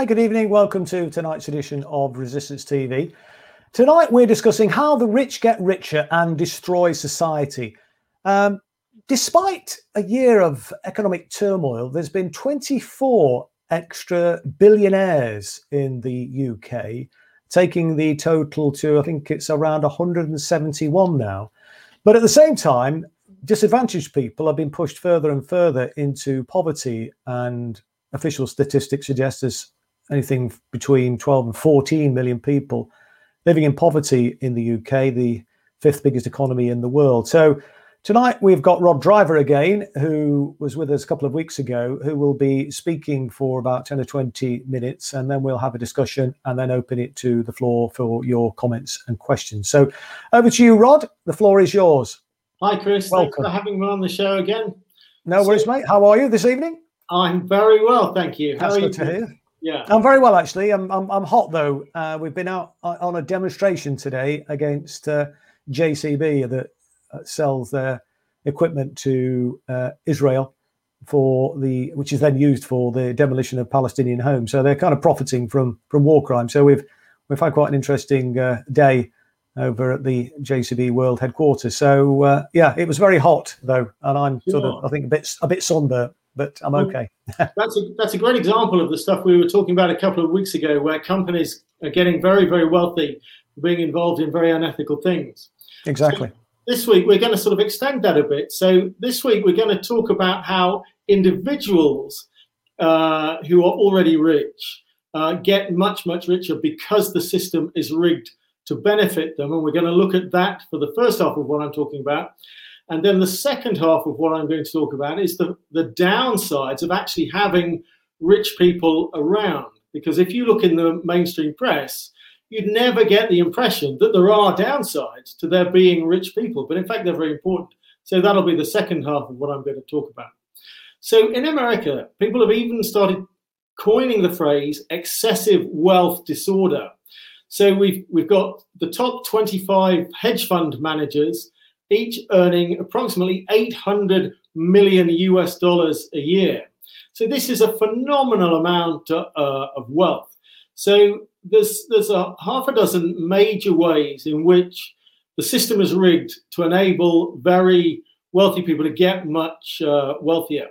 Hi, good evening. Welcome to tonight's edition of Resistance TV. Tonight we're discussing how the rich get richer and destroy society. Um, despite a year of economic turmoil, there's been 24 extra billionaires in the UK, taking the total to, I think it's around 171 now. But at the same time, disadvantaged people have been pushed further and further into poverty and official statistics suggest there's anything between 12 and 14 million people living in poverty in the UK, the fifth biggest economy in the world. So tonight we've got Rod Driver again, who was with us a couple of weeks ago, who will be speaking for about 10 or 20 minutes, and then we'll have a discussion and then open it to the floor for your comments and questions. So over to you, Rod. The floor is yours. Hi, Chris. Welcome. Thanks for having me on the show again. No so, worries, mate. How are you this evening? I'm very well, thank you. How That's good you? to hear. Yeah, I'm very well actually. I'm I'm, I'm hot though. Uh, we've been out on a demonstration today against uh, JCB that uh, sells their equipment to uh, Israel for the which is then used for the demolition of Palestinian homes. So they're kind of profiting from from war crime. So we've we've had quite an interesting uh, day over at the JCB World headquarters. So uh, yeah, it was very hot though, and I'm sort of I think a bit a bit sunburnt but I'm okay. that's a that's a great example of the stuff we were talking about a couple of weeks ago, where companies are getting very very wealthy, being involved in very unethical things. Exactly. So this week we're going to sort of extend that a bit. So this week we're going to talk about how individuals uh, who are already rich uh, get much much richer because the system is rigged to benefit them, and we're going to look at that for the first half of what I'm talking about. And then the second half of what I'm going to talk about is the, the downsides of actually having rich people around. Because if you look in the mainstream press, you'd never get the impression that there are downsides to there being rich people. But in fact, they're very important. So that'll be the second half of what I'm going to talk about. So in America, people have even started coining the phrase excessive wealth disorder. So we've, we've got the top 25 hedge fund managers each earning approximately 800 million US dollars a year. So this is a phenomenal amount uh, of wealth. So there's there's a half a dozen major ways in which the system is rigged to enable very wealthy people to get much uh, wealthier.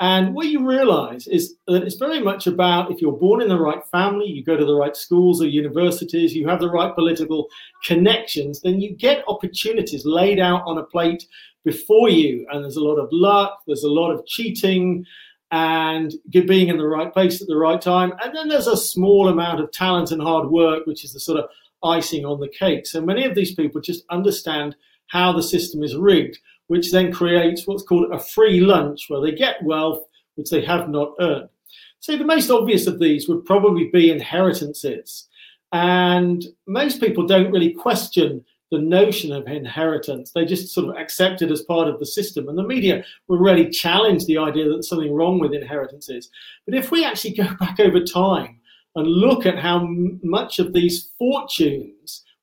And what you realize is that it's very much about if you're born in the right family, you go to the right schools or universities, you have the right political connections, then you get opportunities laid out on a plate before you. And there's a lot of luck, there's a lot of cheating, and being in the right place at the right time. And then there's a small amount of talent and hard work, which is the sort of icing on the cake. So many of these people just understand how the system is rigged which then creates what's called a free lunch, where they get wealth which they have not earned. So the most obvious of these would probably be inheritances. And most people don't really question the notion of inheritance. They just sort of accept it as part of the system. And the media will really challenge the idea that something wrong with inheritances. But if we actually go back over time and look at how much of these fortunes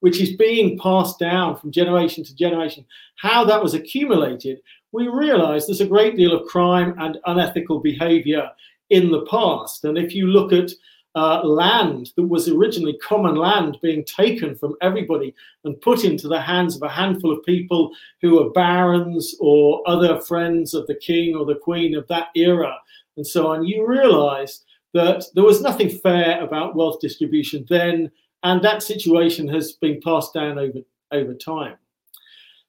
which is being passed down from generation to generation, how that was accumulated, we realize there's a great deal of crime and unethical behavior in the past. And if you look at uh, land that was originally common land being taken from everybody and put into the hands of a handful of people who were barons or other friends of the king or the queen of that era, and so on, you realize that there was nothing fair about wealth distribution then and that situation has been passed down over, over time.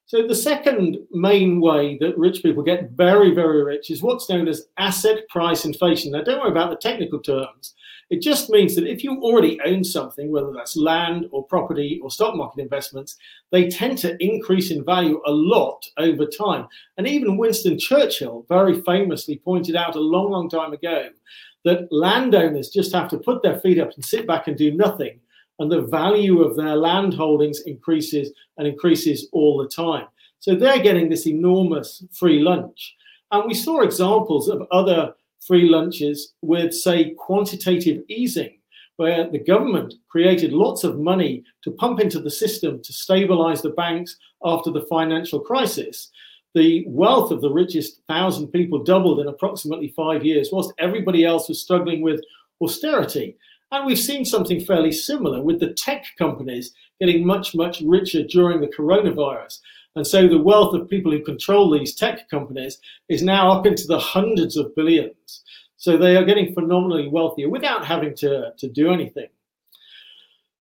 So the second main way that rich people get very, very rich is what's known as asset price inflation. Now, don't worry about the technical terms. It just means that if you already own something, whether that's land or property or stock market investments, they tend to increase in value a lot over time. And even Winston Churchill very famously pointed out a long, long time ago that landowners just have to put their feet up and sit back and do nothing and the value of their land holdings increases and increases all the time. So they're getting this enormous free lunch. And we saw examples of other free lunches with, say, quantitative easing, where the government created lots of money to pump into the system to stabilize the banks after the financial crisis. The wealth of the richest thousand people doubled in approximately five years, whilst everybody else was struggling with austerity. And we've seen something fairly similar with the tech companies getting much, much richer during the coronavirus. And so the wealth of people who control these tech companies is now up into the hundreds of billions. So they are getting phenomenally wealthier without having to, to do anything.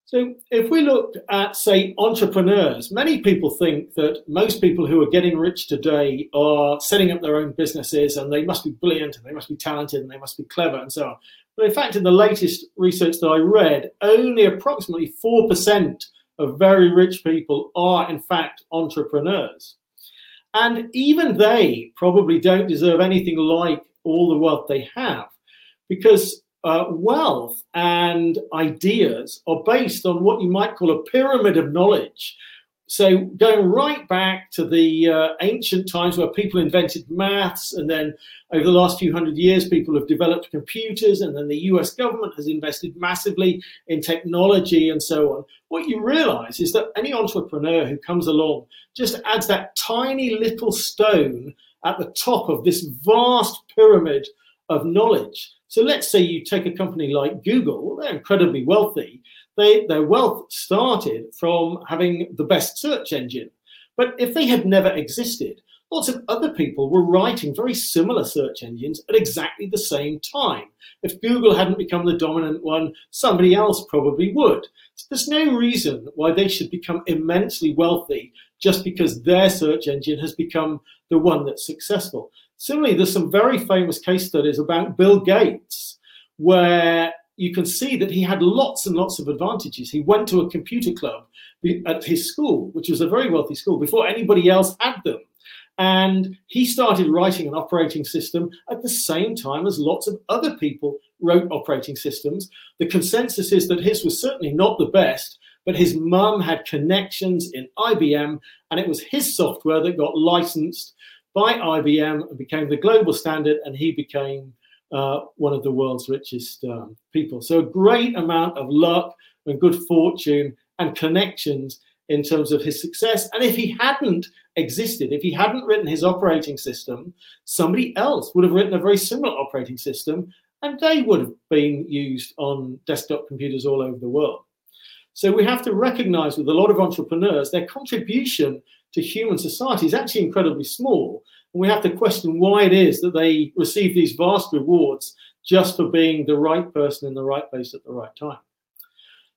So if we look at, say, entrepreneurs, many people think that most people who are getting rich today are setting up their own businesses and they must be brilliant and they must be talented and they must be clever and so on. But in fact, in the latest research that I read, only approximately 4% of very rich people are in fact entrepreneurs. And even they probably don't deserve anything like all the wealth they have because uh, wealth and ideas are based on what you might call a pyramid of knowledge. So, going right back to the uh, ancient times where people invented maths, and then over the last few hundred years, people have developed computers, and then the US government has invested massively in technology and so on. What you realize is that any entrepreneur who comes along just adds that tiny little stone at the top of this vast pyramid of knowledge. So let's say you take a company like Google, they're incredibly wealthy. They, their wealth started from having the best search engine. But if they had never existed, lots of other people were writing very similar search engines at exactly the same time. If Google hadn't become the dominant one, somebody else probably would. So there's no reason why they should become immensely wealthy just because their search engine has become the one that's successful. Similarly, there's some very famous case studies about Bill Gates, where you can see that he had lots and lots of advantages. He went to a computer club at his school, which was a very wealthy school, before anybody else had them. And he started writing an operating system at the same time as lots of other people wrote operating systems. The consensus is that his was certainly not the best, but his mum had connections in IBM, and it was his software that got licensed by IBM and became the global standard, and he became uh, one of the world's richest um, people. So, a great amount of luck and good fortune and connections in terms of his success. And if he hadn't existed, if he hadn't written his operating system, somebody else would have written a very similar operating system, and they would have been used on desktop computers all over the world. So we have to recognize with a lot of entrepreneurs, their contribution to human society is actually incredibly small. We have to question why it is that they receive these vast rewards just for being the right person in the right place at the right time.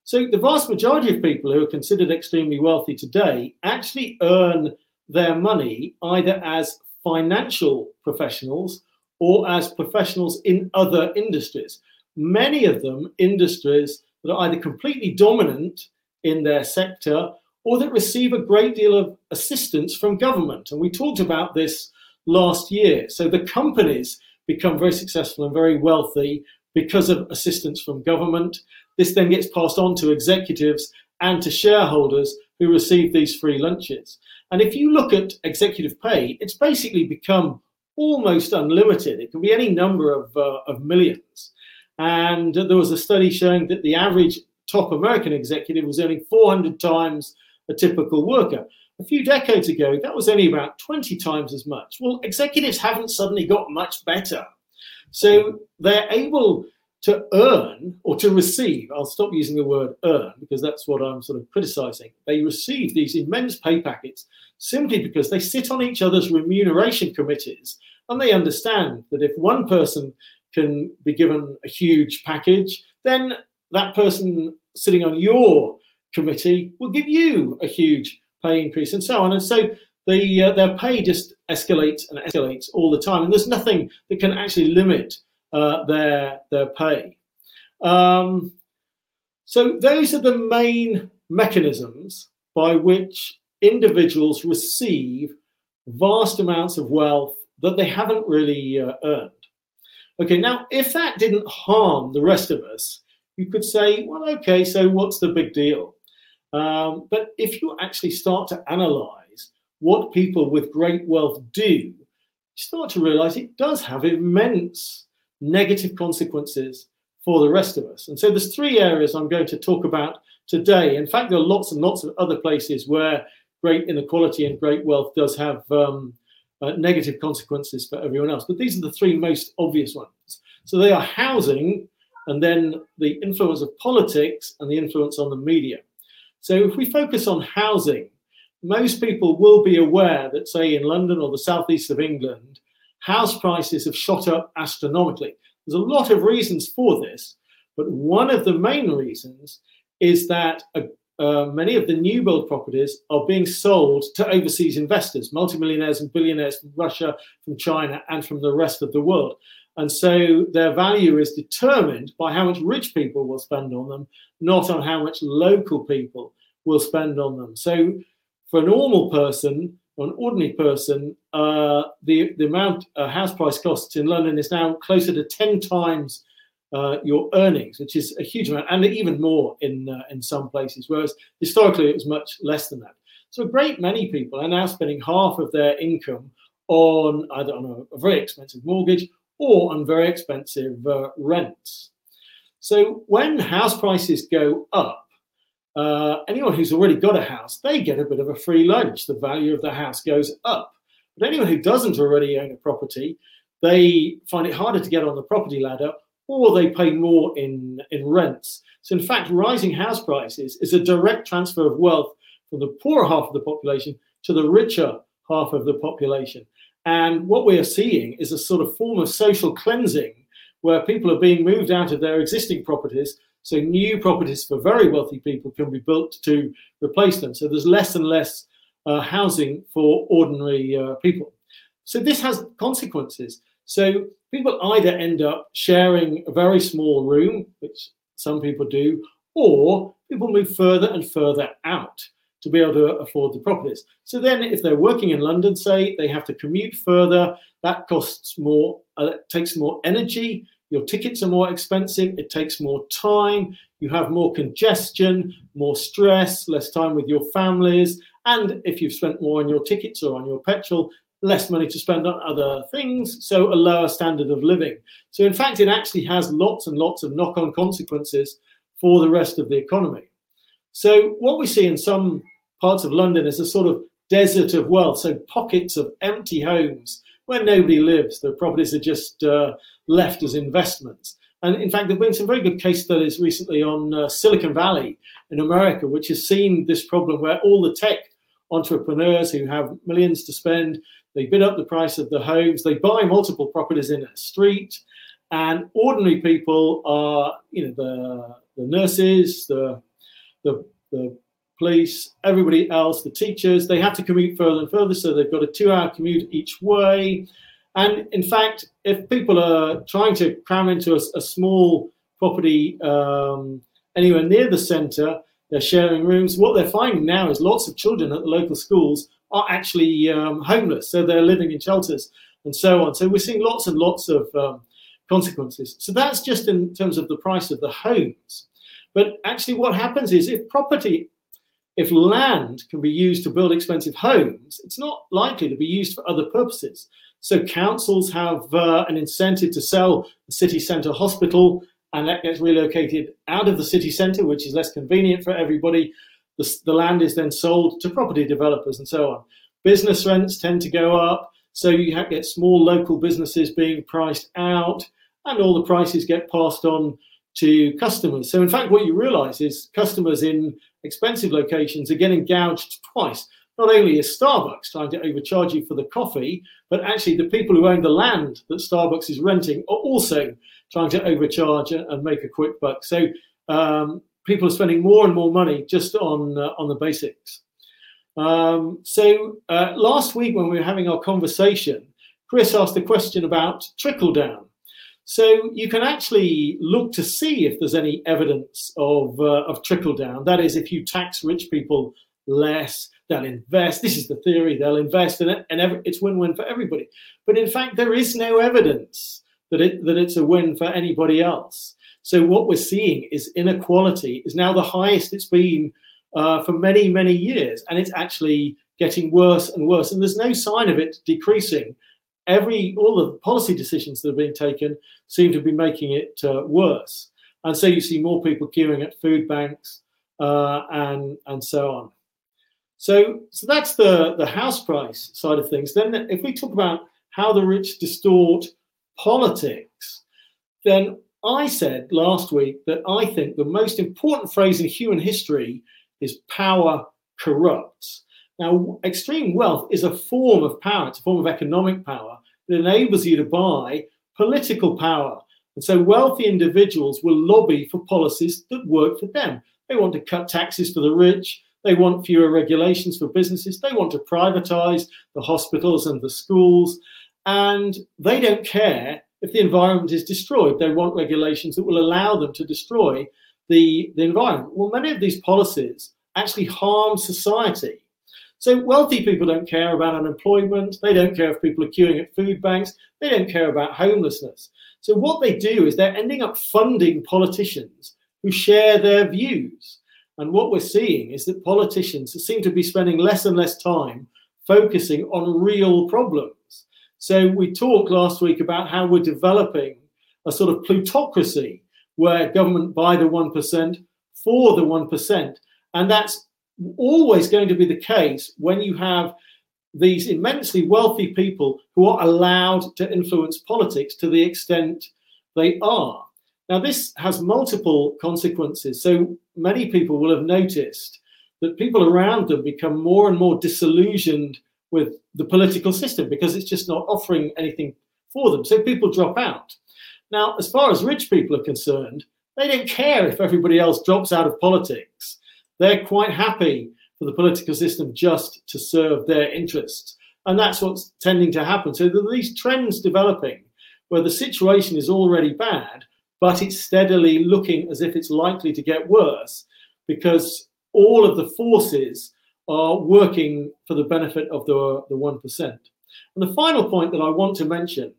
So the vast majority of people who are considered extremely wealthy today actually earn their money either as financial professionals or as professionals in other industries. Many of them industries that are either completely dominant in their sector or that receive a great deal of assistance from government. And we talked about this last year. So the companies become very successful and very wealthy because of assistance from government. This then gets passed on to executives and to shareholders who receive these free lunches. And if you look at executive pay, it's basically become almost unlimited. It can be any number of, uh, of millions. And there was a study showing that the average top American executive was earning 400 times a typical worker. A few decades ago, that was only about 20 times as much. Well, executives haven't suddenly got much better. So they're able to earn or to receive, I'll stop using the word earn because that's what I'm sort of criticizing. They receive these immense pay packets simply because they sit on each other's remuneration committees and they understand that if one person can be given a huge package, then that person sitting on your committee will give you a huge pay increase and so on. And so the, uh, their pay just escalates and escalates all the time. And there's nothing that can actually limit uh, their, their pay. Um, so those are the main mechanisms by which individuals receive vast amounts of wealth that they haven't really uh, earned. Okay, now if that didn't harm the rest of us, you could say, well, okay, so what's the big deal? Um, but if you actually start to analyze what people with great wealth do, you start to realize it does have immense negative consequences for the rest of us. And so there's three areas I'm going to talk about today. In fact, there are lots and lots of other places where great inequality and great wealth does have um, uh, negative consequences for everyone else. But these are the three most obvious ones. So they are housing, and then the influence of politics and the influence on the media. So if we focus on housing, most people will be aware that, say, in London or the southeast of England, house prices have shot up astronomically. There's a lot of reasons for this, but one of the main reasons is that uh, uh, many of the new build properties are being sold to overseas investors, multimillionaires and billionaires from Russia, from China, and from the rest of the world. And so their value is determined by how much rich people will spend on them, not on how much local people will spend on them. So for a normal person, an ordinary person, uh, the, the amount uh, house price costs in London is now closer to 10 times uh, your earnings, which is a huge amount, and even more in uh, in some places. Whereas historically it was much less than that. So a great many people are now spending half of their income on either on a, a very expensive mortgage or on very expensive uh, rents. So when house prices go up, uh, anyone who's already got a house, they get a bit of a free lunch. The value of the house goes up. But anyone who doesn't already own a property, they find it harder to get on the property ladder or they pay more in, in rents. So, in fact, rising house prices is a direct transfer of wealth from the poorer half of the population to the richer half of the population. And what we are seeing is a sort of form of social cleansing where people are being moved out of their existing properties. So, new properties for very wealthy people can be built to replace them. So, there's less and less uh, housing for ordinary uh, people. So, this has consequences. So people either end up sharing a very small room, which some people do, or people move further and further out to be able to afford the properties. So then, if they're working in London, say they have to commute further, that costs more, uh, takes more energy. Your tickets are more expensive. It takes more time. You have more congestion, more stress, less time with your families. And if you've spent more on your tickets or on your petrol, less money to spend on other things, so a lower standard of living. So, in fact, it actually has lots and lots of knock on consequences for the rest of the economy. So, what we see in some parts of London is a sort of desert of wealth, so pockets of empty homes where nobody lives. The properties are just uh, left as investments. And in fact, there have been some very good case studies recently on uh, Silicon Valley in America, which has seen this problem where all the tech entrepreneurs who have millions to spend they bid up the price of the homes. They buy multiple properties in a street, and ordinary people are, you know, the the nurses, the the, the police, everybody else, the teachers. They have to commute further and further, so they've got a two-hour commute each way. And in fact, if people are trying to cram into a, a small property um, anywhere near the centre, they're sharing rooms. What they're finding now is lots of children at the local schools are actually um, homeless, so they're living in shelters and so on. So we're seeing lots and lots of um, consequences. So that's just in terms of the price of the homes. But actually, what happens is if property, if land can be used to build expensive homes, it's not likely to be used for other purposes. So councils have uh, an incentive to sell the city centre hospital, and that gets relocated out of the city centre, which is less convenient for everybody the, the land is then sold to property developers and so on. Business rents tend to go up, so you get small local businesses being priced out, and all the prices get passed on to customers. So, in fact, what you realize is customers in expensive locations are getting gouged twice. Not only is Starbucks trying to overcharge you for the coffee, but actually the people who own the land that Starbucks is renting are also trying to overcharge and make a quick buck. So, um, people are spending more and more money just on uh, on the basics. Um, so uh, last week when we were having our conversation, Chris asked a question about trickle down. So you can actually look to see if there's any evidence of uh, of trickle down. That is, if you tax rich people less, they'll invest. This is the theory. They'll invest, and, it, and it's win-win for everybody. But in fact, there is no evidence that it that it's a win for anybody else. So what we're seeing is inequality is now the highest it's been uh, for many, many years, and it's actually getting worse and worse. And there's no sign of it decreasing. Every all the policy decisions that are being taken seem to be making it uh, worse. And so you see more people queuing at food banks uh, and and so on. So so that's the the house price side of things. Then if we talk about how the rich distort politics, then I said last week that I think the most important phrase in human history is power corrupts. Now, extreme wealth is a form of power, it's a form of economic power that enables you to buy political power. And so wealthy individuals will lobby for policies that work for them. They want to cut taxes for the rich. They want fewer regulations for businesses. They want to privatize the hospitals and the schools. And they don't care if the environment is destroyed. They want regulations that will allow them to destroy the, the environment. Well, many of these policies actually harm society. So wealthy people don't care about unemployment. They don't care if people are queuing at food banks. They don't care about homelessness. So what they do is they're ending up funding politicians who share their views. And what we're seeing is that politicians seem to be spending less and less time focusing on real problems. So we talked last week about how we're developing a sort of plutocracy where government by the 1% for the 1%. And that's always going to be the case when you have these immensely wealthy people who are allowed to influence politics to the extent they are. Now, this has multiple consequences. So many people will have noticed that people around them become more and more disillusioned with the political system because it's just not offering anything for them. So people drop out. Now, as far as rich people are concerned, they don't care if everybody else drops out of politics. They're quite happy for the political system just to serve their interests. And that's what's tending to happen. So there are these trends developing where the situation is already bad, but it's steadily looking as if it's likely to get worse because all of the forces are working for the benefit of the, the 1%. And the final point that I want to mention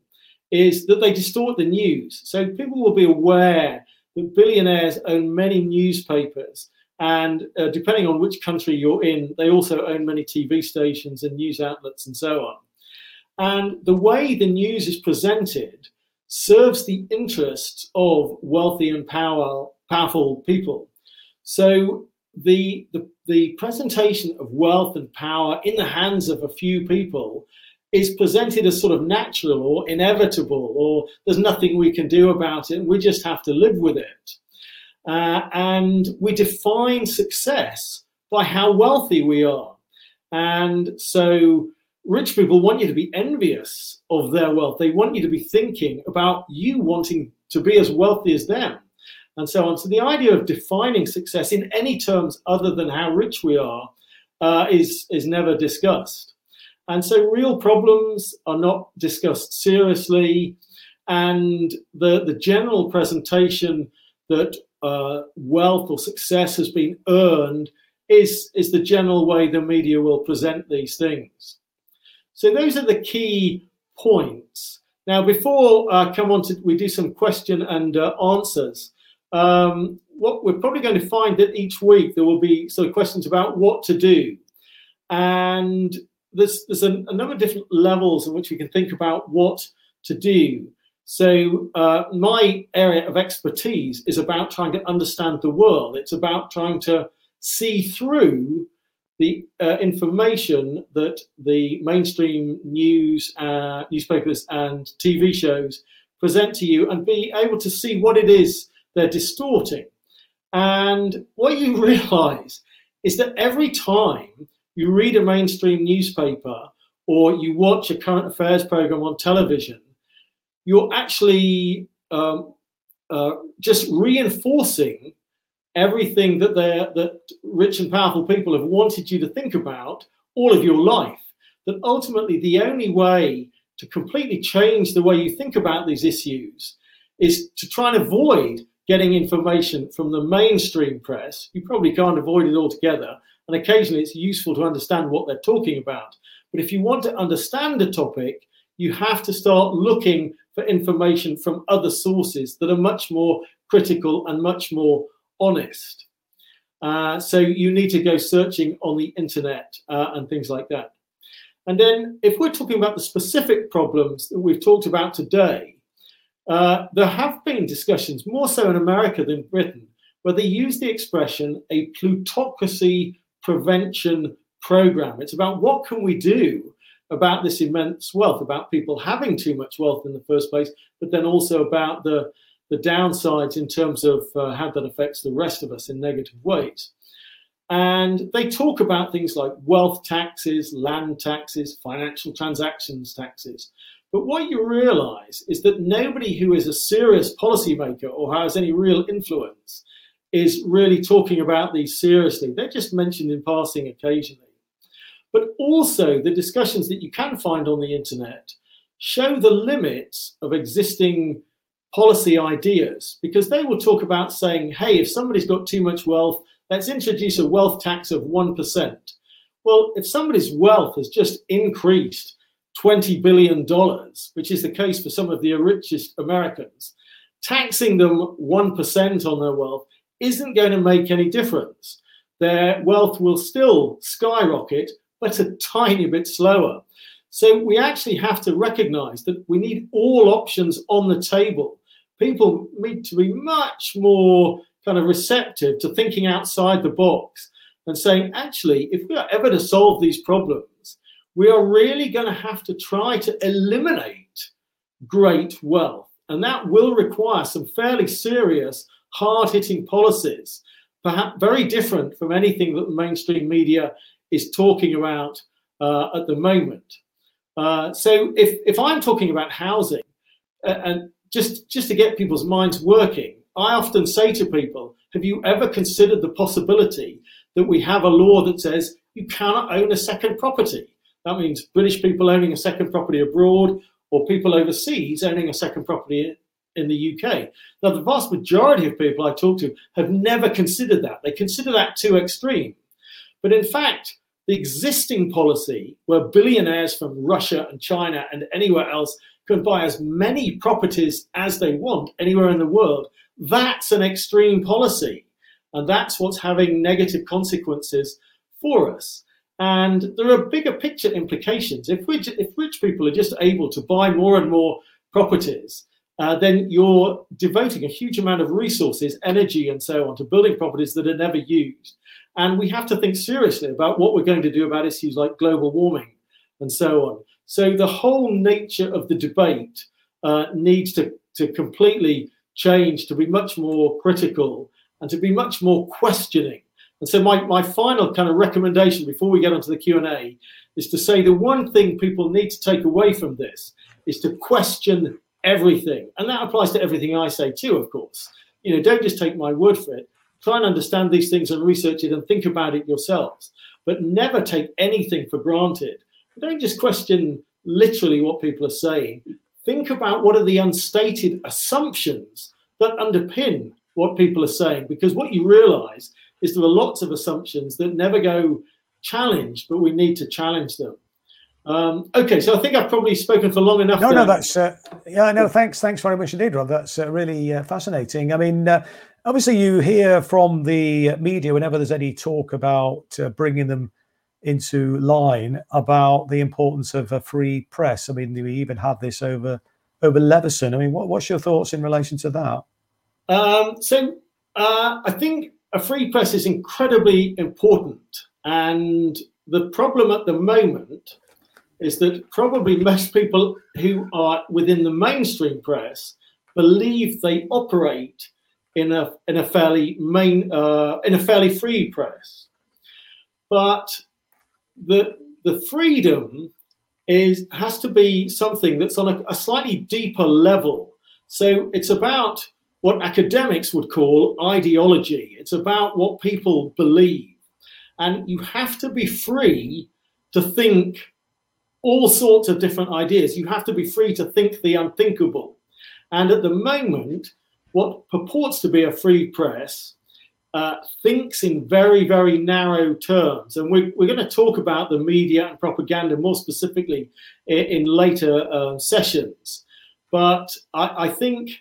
is that they distort the news. So people will be aware that billionaires own many newspapers. And uh, depending on which country you're in, they also own many TV stations and news outlets and so on. And the way the news is presented serves the interests of wealthy and power, powerful people. So the, the, the presentation of wealth and power in the hands of a few people is presented as sort of natural or inevitable, or there's nothing we can do about it, we just have to live with it. Uh, and we define success by how wealthy we are. And so rich people want you to be envious of their wealth. They want you to be thinking about you wanting to be as wealthy as them, and so on. So the idea of defining success in any terms other than how rich we are uh, is is never discussed. And so real problems are not discussed seriously, and the the general presentation that uh, wealth or success has been earned is is the general way the media will present these things. So those are the key points. Now, before I uh, come on to, we do some question and uh, answers. Um, what we're probably going to find that each week there will be sort of questions about what to do, and there's there's a, a number of different levels in which we can think about what to do. So uh, my area of expertise is about trying to understand the world. It's about trying to see through the uh, information that the mainstream news, uh, newspapers, and TV shows present to you and be able to see what it is they're distorting. And what you realize is that every time you read a mainstream newspaper or you watch a current affairs program on television, you're actually um, uh, just reinforcing everything that that rich and powerful people have wanted you to think about all of your life. That ultimately the only way to completely change the way you think about these issues is to try and avoid getting information from the mainstream press. You probably can't avoid it altogether. And occasionally it's useful to understand what they're talking about. But if you want to understand a topic, you have to start looking for information from other sources that are much more critical and much more honest. Uh, so you need to go searching on the internet uh, and things like that. And then, if we're talking about the specific problems that we've talked about today, uh, there have been discussions, more so in America than Britain, where they use the expression a plutocracy prevention program. It's about what can we do about this immense wealth, about people having too much wealth in the first place, but then also about the the downsides in terms of uh, how that affects the rest of us in negative ways. And they talk about things like wealth taxes, land taxes, financial transactions taxes. But what you realize is that nobody who is a serious policymaker or has any real influence is really talking about these seriously. They're just mentioned in passing occasionally. But also, the discussions that you can find on the internet show the limits of existing policy ideas because they will talk about saying, hey, if somebody's got too much wealth, let's introduce a wealth tax of 1%. Well, if somebody's wealth has just increased $20 billion, which is the case for some of the richest Americans, taxing them 1% on their wealth isn't going to make any difference. Their wealth will still skyrocket, but a tiny bit slower. So we actually have to recognize that we need all options on the table. People need to be much more kind of receptive to thinking outside the box and saying, actually, if we are ever to solve these problems, we are really going to have to try to eliminate great wealth. And that will require some fairly serious, hard hitting policies, perhaps very different from anything that the mainstream media is talking about uh, at the moment. Uh, so if, if I'm talking about housing, uh, and just, just to get people's minds working, I often say to people, have you ever considered the possibility that we have a law that says you cannot own a second property? That means British people owning a second property abroad or people overseas owning a second property in the UK. Now, the vast majority of people I talk to have never considered that. They consider that too extreme. But in fact, the existing policy where billionaires from Russia and China and anywhere else can buy as many properties as they want anywhere in the world, that's an extreme policy. And that's what's having negative consequences for us. And there are bigger picture implications. If, we, if rich people are just able to buy more and more properties, uh, then you're devoting a huge amount of resources, energy, and so on to building properties that are never used. And we have to think seriously about what we're going to do about issues like global warming and so on. So the whole nature of the debate uh, needs to, to completely change, to be much more critical and to be much more questioning and so my, my final kind of recommendation before we get onto the Q&A is to say the one thing people need to take away from this is to question everything. And that applies to everything I say too, of course. You know, don't just take my word for it. Try and understand these things and research it and think about it yourselves. But never take anything for granted. Don't just question literally what people are saying. Think about what are the unstated assumptions that underpin what people are saying. Because what you realize is there are lots of assumptions that never go challenged, but we need to challenge them. Um, okay, so I think I've probably spoken for long enough. No, there. no, that's uh, yeah, no, thanks, thanks very much indeed, Rob. That's uh, really uh, fascinating. I mean, uh, obviously, you hear from the media whenever there's any talk about uh, bringing them into line about the importance of a free press. I mean, we even had this over over Leveson. I mean, what, what's your thoughts in relation to that? Um, so uh, I think a free press is incredibly important. And the problem at the moment is that probably most people who are within the mainstream press believe they operate in a in a fairly main uh, in a fairly free press, but the the freedom is has to be something that's on a, a slightly deeper level. So it's about what academics would call ideology. It's about what people believe. And you have to be free to think all sorts of different ideas. You have to be free to think the unthinkable. And at the moment, what purports to be a free press uh, thinks in very, very narrow terms. And we're, we're going to talk about the media and propaganda more specifically in, in later uh, sessions. But I, I think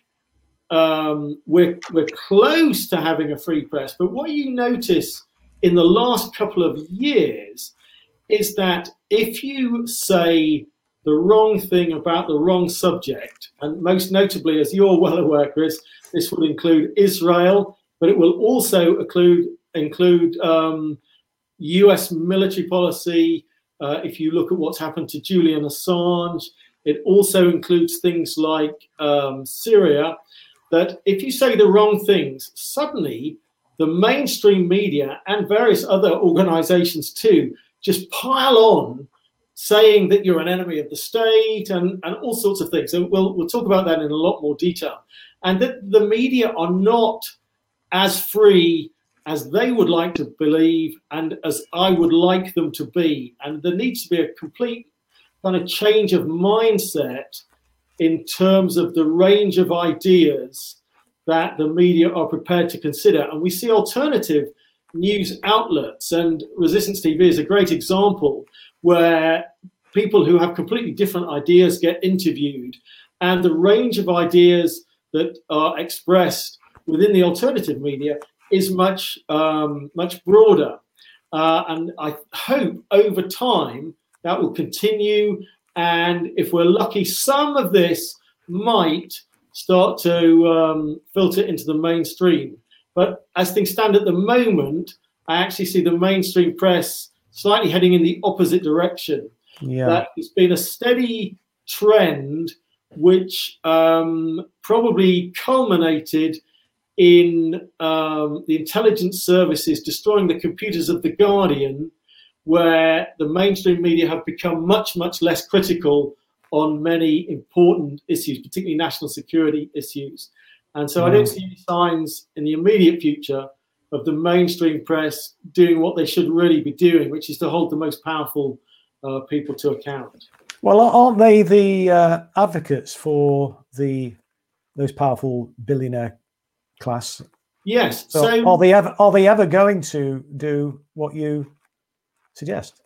um, we're, we're close to having a free press. But what you notice in the last couple of years is that if you say the wrong thing about the wrong subject, and most notably, as you're well aware, Chris, this will include Israel, but it will also include include um, U.S. military policy. Uh, if you look at what's happened to Julian Assange, it also includes things like um, Syria that if you say the wrong things, suddenly the mainstream media and various other organizations too just pile on saying that you're an enemy of the state and, and all sorts of things. And we'll, we'll talk about that in a lot more detail. And that the media are not as free as they would like to believe and as I would like them to be. And there needs to be a complete kind of change of mindset in terms of the range of ideas that the media are prepared to consider. And we see alternative news outlets, and Resistance TV is a great example where people who have completely different ideas get interviewed, and the range of ideas that are expressed within the alternative media is much um, much broader. Uh, and I hope over time that will continue. And if we're lucky, some of this might start to um, filter into the mainstream. But as things stand at the moment, I actually see the mainstream press slightly heading in the opposite direction. Yeah. That it's been a steady trend which um, probably culminated in um, the intelligence services destroying the computers of The Guardian, where the mainstream media have become much, much less critical on many important issues, particularly national security issues. And so I don't see any signs in the immediate future of the mainstream press doing what they should really be doing, which is to hold the most powerful uh, people to account. Well, aren't they the uh, advocates for the those powerful billionaire class? Yes. So, so are they ever are they ever going to do what you suggest?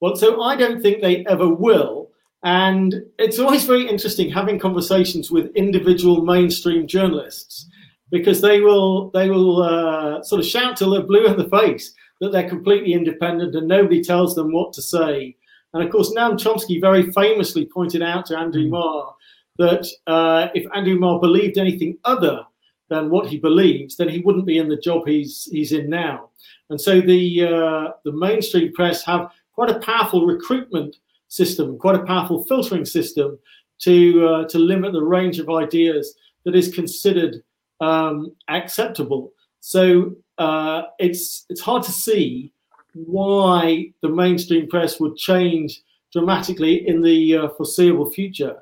Well, so I don't think they ever will. And it's always very interesting having conversations with individual mainstream journalists because they will they will uh, sort of shout till they're blue in the face that they're completely independent and nobody tells them what to say. And of course, Noam Chomsky very famously pointed out to Andrew mm. Marr that uh, if Andrew Marr believed anything other than what he believes, then he wouldn't be in the job he's he's in now. And so the uh, the mainstream press have quite a powerful recruitment system, quite a powerful filtering system to uh, to limit the range of ideas that is considered um, acceptable. So uh, it's it's hard to see why the mainstream press would change dramatically in the uh, foreseeable future.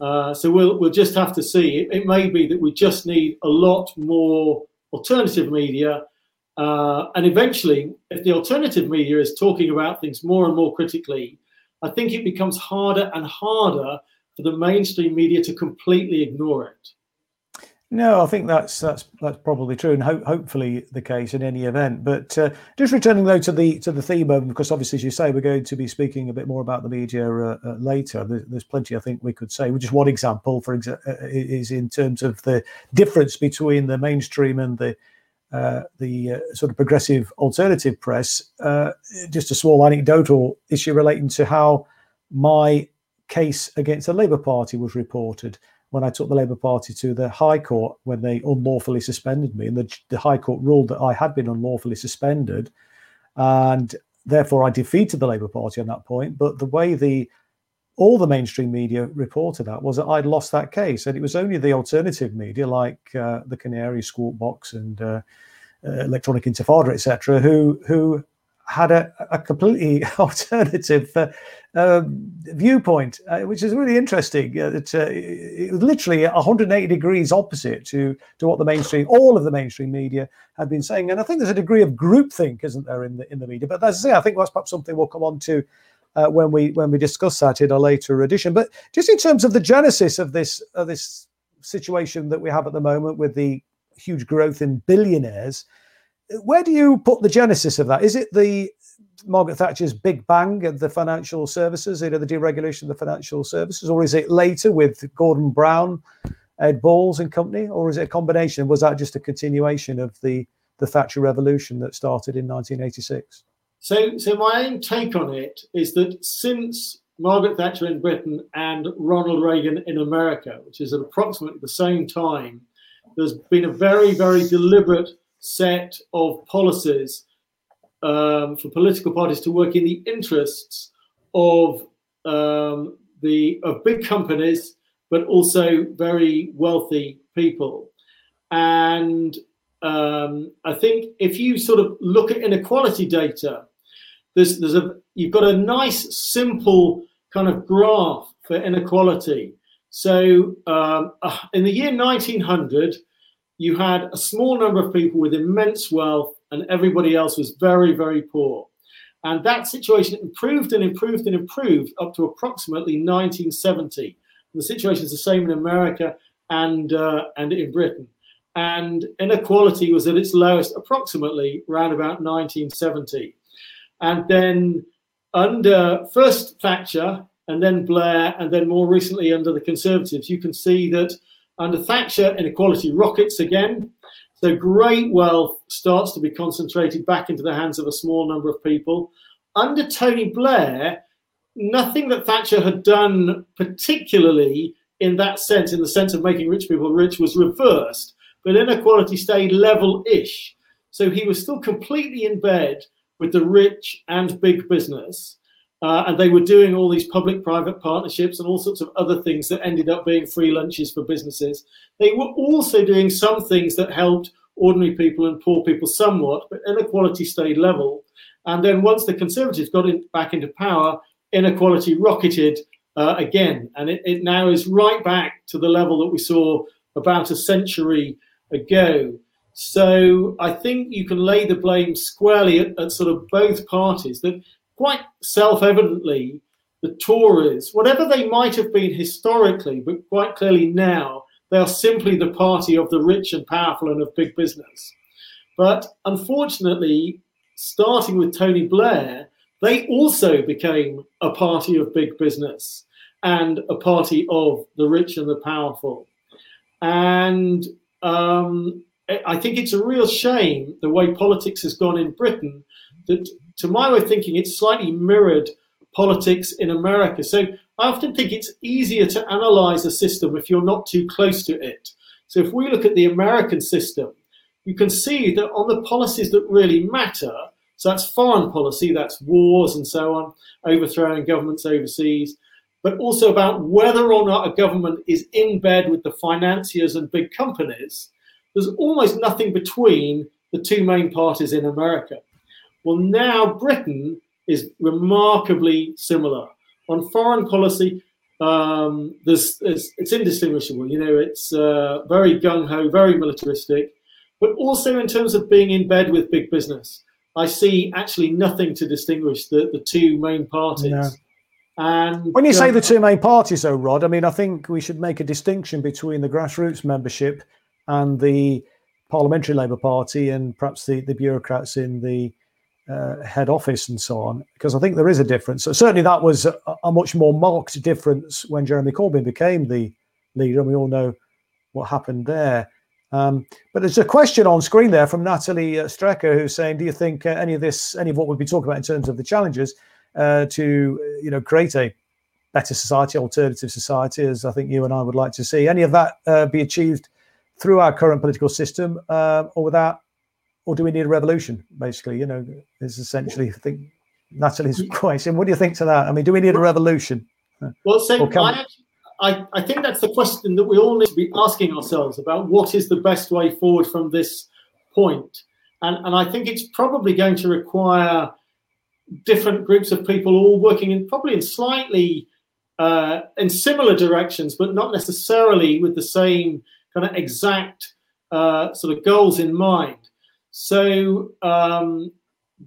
Uh, so we'll we'll just have to see. It, it, may be that we just need a lot more alternative media, uh, and eventually, if the alternative media is talking about things more and more critically, I think it becomes harder and harder for the mainstream media to completely ignore it. No, I think that's that's that's probably true, and ho- hopefully the case in any event. But uh, just returning though to the to the theme of, because obviously, as you say, we're going to be speaking a bit more about the media uh, uh, later. There's, there's, plenty I think we could say. Just one example, for uh, is in terms of the difference between the mainstream and the uh, the uh, sort of progressive alternative press. just a small anecdotal issue relating to how my case against the Labour Party was reported when I took the Labour Party to the High Court when they unlawfully suspended me, and the, the High Court ruled that I had been unlawfully suspended, and therefore I defeated the Labour Party on that point. But the way the all the mainstream media reported that was that I'd lost that case, and it was only the alternative media like uh, the Canary, Skwawkbox, and uh, uh, Electronic Intifada, etc., who who had a, a completely alternative uh, uh, viewpoint, uh, which is really interesting. Uh, it, uh, it, was literally 180 degrees opposite to, to what the mainstream, all of the mainstream media had been saying. And I think there's a degree of groupthink, isn't there, in the in the media? But as I say, I think that's perhaps something we'll come on to uh, when we when we discuss that in a later edition. But just in terms of the genesis of this of this situation that we have at the moment with the huge growth in billionaires where do you put the genesis of that? Is it the Margaret Thatcher's Big Bang of the financial services, you know, the deregulation of the financial services, or is it later with Gordon Brown, Ed Balls and company, or is it a combination? Was that just a continuation of the the Thatcher revolution that started in 1986? So, so my own take on it is that since Margaret Thatcher in Britain and Ronald Reagan in America, which is at approximately the same time, there's been a very, very deliberate set of policies um, for political parties to work in the interests of um, the of big companies, but also very wealthy people. And um, I think if you sort of look at inequality data, there's, there's a you've got a nice simple kind of graph for inequality. So um, uh, in the year 1900, you had a small number of people with immense wealth, and everybody else was very, very poor. And that situation improved and improved and improved up to approximately 1970. And the situation is the same in America and uh, and in Britain. And inequality was at its lowest approximately around about 1970. And then under first Thatcher and then Blair and then more recently under the Conservatives, you can see that under Thatcher, inequality rockets again. So great wealth starts to be concentrated back into the hands of a small number of people. Under Tony Blair, nothing that Thatcher had done particularly in that sense, in the sense of making rich people rich, was reversed, but inequality stayed level ish. So he was still completely in bed with the rich and big business. Uh, and they were doing all these public private partnerships and all sorts of other things that ended up being free lunches for businesses. They were also doing some things that helped ordinary people and poor people somewhat, but inequality stayed level. And then once the Conservatives got in, back into power, inequality rocketed uh, again. And it, it now is right back to the level that we saw about a century ago. So I think you can lay the blame squarely at, at sort of both parties that quite self evidently, the Tories, whatever they might have been historically, but quite clearly now, they are simply the party of the rich and powerful and of big business. But unfortunately, starting with Tony Blair, they also became a party of big business and a party of the rich and the powerful. And um, I think it's a real shame the way politics has gone in Britain that to my way of thinking, it's slightly mirrored politics in America. So I often think it's easier to analyze a system if you're not too close to it. So if we look at the American system, you can see that on the policies that really matter, so that's foreign policy, that's wars and so on, overthrowing governments overseas, but also about whether or not a government is in bed with the financiers and big companies, there's almost nothing between the two main parties in America. Well, now Britain is remarkably similar. On foreign policy, um, there's, there's, it's indistinguishable. You know, it's uh, very gung ho, very militaristic, but also in terms of being in bed with big business. I see actually nothing to distinguish the, the two main parties. No. And when you say the two main parties, though, Rod, I mean, I think we should make a distinction between the grassroots membership and the parliamentary Labour Party and perhaps the, the bureaucrats in the uh, head office and so on, because I think there is a difference. So certainly, that was a, a, much more marked difference when Jeremy Corbyn became the leader, and we all know what happened there. Um, but there's a question on screen there from Natalie uh, Strecker who's saying, "Do you think uh, any of this, any of what we've been talking about in terms of the challenges uh, to, uh, you know, create a better society, alternative society, as I think you and I would like to see, any of that uh, be achieved through our current political system, or without or do we need a revolution? Basically, you know, is essentially I think Natalie's question. What do you think to that? I mean, do we need a revolution? Well, so I, I, I think that's the question that we all need to be asking ourselves about what is the best way forward from this point. And, and I think it's probably going to require different groups of people all working in probably in slightly uh, in similar directions, but not necessarily with the same kind of exact uh, sort of goals in mind. So um,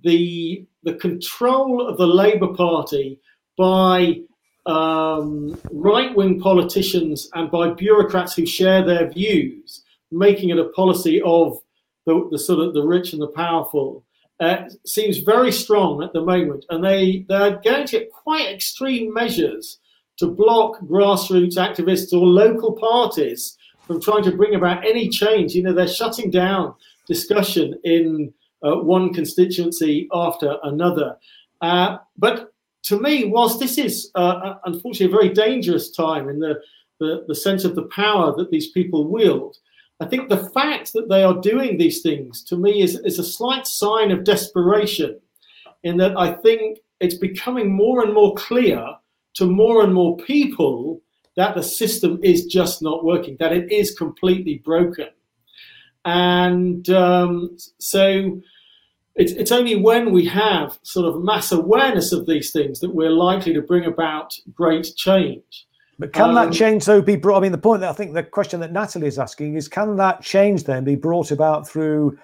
the the control of the Labour Party by um, right wing politicians and by bureaucrats who share their views, making it a policy of the, the sort of the rich and the powerful, uh, seems very strong at the moment, and they they're going to get quite extreme measures to block grassroots activists or local parties from trying to bring about any change. You know, they're shutting down discussion in uh, one constituency after another. Uh, but to me, whilst this is uh, uh, unfortunately a very dangerous time in the, the, the sense of the power that these people wield, I think the fact that they are doing these things to me is, is a slight sign of desperation, in that I think it's becoming more and more clear to more and more people that the system is just not working, that it is completely broken. And um, so it's, it's only when we have sort of mass awareness of these things that we're likely to bring about great change. But can um, that change though be brought? I mean, the point that I think the question that Natalie is asking is, can that change then be brought about through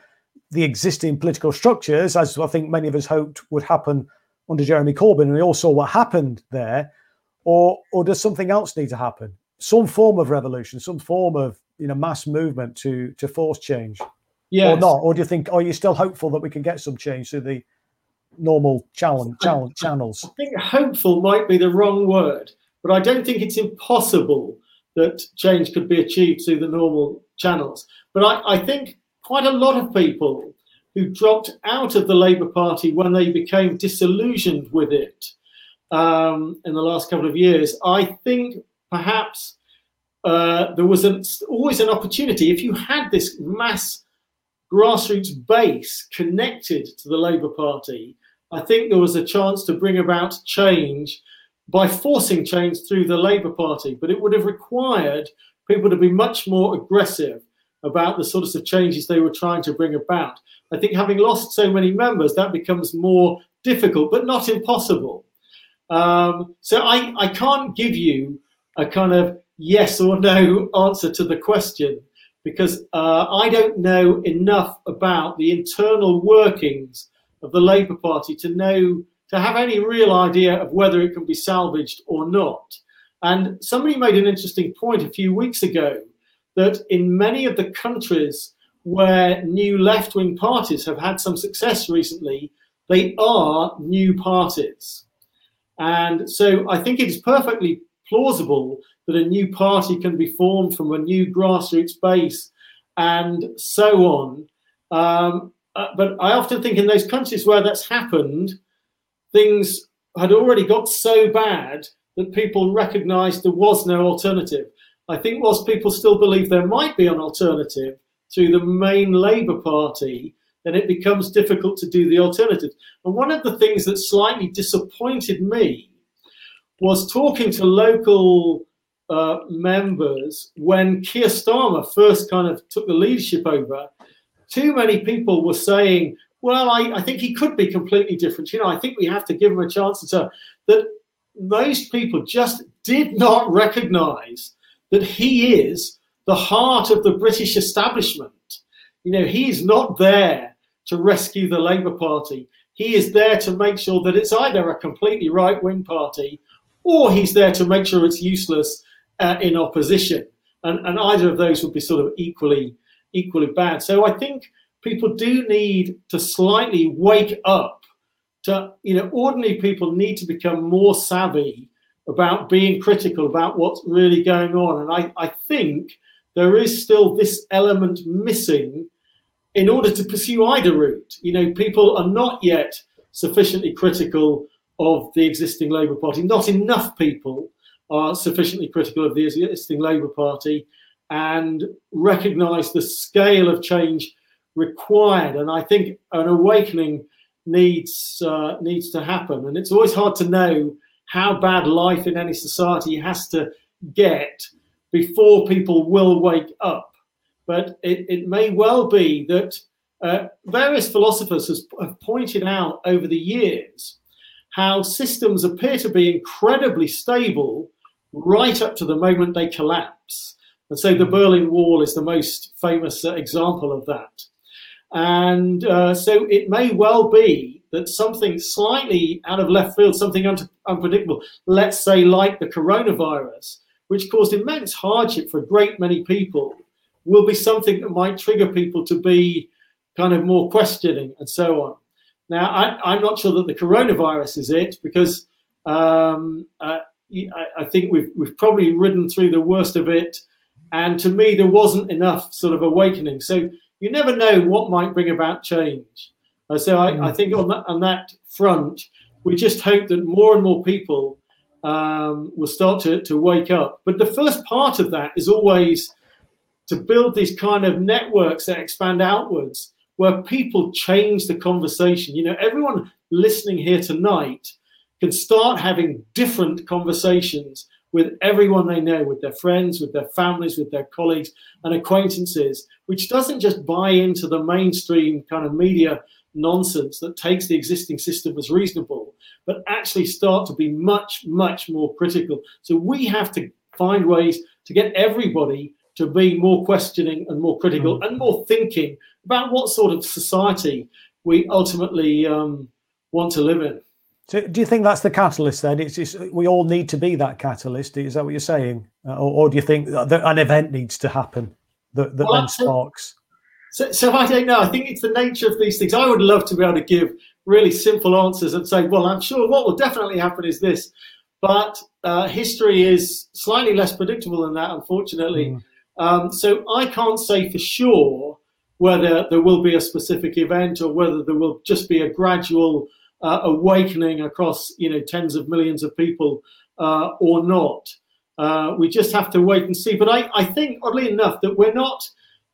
the existing political structures, as I think many of us hoped would happen under Jeremy Corbyn, and we all saw what happened there, or or does something else need to happen? Some form of revolution, some form of you know mass movement to to force change, yes. or not? Or do you think? Are you still hopeful that we can get some change through the normal challenge, challenge channels? I think hopeful might be the wrong word. But I don't think it's impossible that change could be achieved through the normal channels. But I, I think quite a lot of people who dropped out of the Labour Party when they became disillusioned with it um, in the last couple of years, I think perhaps uh, there was an, always an opportunity. If you had this mass grassroots base connected to the Labour Party, I think there was a chance to bring about change by forcing change through the Labour Party, but it would have required people to be much more aggressive about the sorts of changes they were trying to bring about. I think having lost so many members, that becomes more difficult, but not impossible. Um, so I, I can't give you a kind of yes or no answer to the question because uh, I don't know enough about the internal workings of the Labour Party to know to have any real idea of whether it can be salvaged or not. And somebody made an interesting point a few weeks ago that in many of the countries where new left wing parties have had some success recently, they are new parties. And so I think it is perfectly plausible that a new party can be formed from a new grassroots base and so on. Um, uh, but I often think in those countries where that's happened, things had already got so bad that people recognized there was no alternative. I think, whilst people still believe there might be an alternative to the main Labour Party, then it becomes difficult to do the alternative. And one of the things that slightly disappointed me was talking to local uh, members when Keir Starmer first kind of took the leadership over. Too many people were saying, well, I, I think he could be completely different. You know, I think we have to give him a chance to turn. That most people just did not recognize that he is the heart of the British establishment. You know, he's not there to rescue the Labour Party. He is there to make sure that it's either a completely right wing party or he's there to make sure it's useless uh, in opposition. And, and either of those would be sort of equally equally bad. So I think people do need to slightly wake up to, you know, ordinary people need to become more savvy about being critical about what's really going on. And I, I think there is still this element missing in order to pursue either route. You know, people are not yet sufficiently critical of the existing Labour Party. Not enough people are sufficiently critical of the existing Labour Party and recognise the scale of change required. And I think an awakening needs uh, needs to happen. And it's always hard to know how bad life in any society has to get before people will wake up. But it, it may well be that uh, various philosophers have pointed out over the years how systems appear to be incredibly stable right up to the moment they collapse. And so the Berlin Wall is the most famous uh, example of that. And uh, so it may well be that something slightly out of left field, something un- unpredictable, let's say like the coronavirus, which caused immense hardship for a great many people, will be something that might trigger people to be kind of more questioning and so on. Now, I, am not sure that the coronavirus is it because um, uh, I, I, think we've, we've probably ridden through the worst of it. And to me, there wasn't enough sort of awakening. So you never know what might bring about change. Uh, so I, I, mm. think on that, on that front, we just hope that more and more people um, will start to, to wake up. But the first part of that is always to build these kind of networks that expand outwards, where people change the conversation. You know, everyone listening here tonight can start having different conversations with everyone they know, with their friends, with their families, with their colleagues and acquaintances, which doesn't just buy into the mainstream kind of media nonsense that takes the existing system as reasonable, but actually start to be much, much more critical. So we have to find ways to get everybody to be more questioning and more critical mm. and more thinking about what sort of society we ultimately um, want to live in. So, do you think that's the catalyst then? It's, it's, we all need to be that catalyst. Is that what you're saying, uh, or, or, do you think that an event needs to happen that, that well, then sparks? So, so I don't know. I think it's the nature of these things. I would love to be able to give really simple answers and say, well, I'm sure what will definitely happen is this, but uh, history is slightly less predictable than that, unfortunately. Mm. Um, so I can't say for sure whether there will be a specific event or whether there will just be a gradual uh, awakening across you know tens of millions of people uh, or not. Uh, we just have to wait and see. But I, I think, oddly enough, that we're not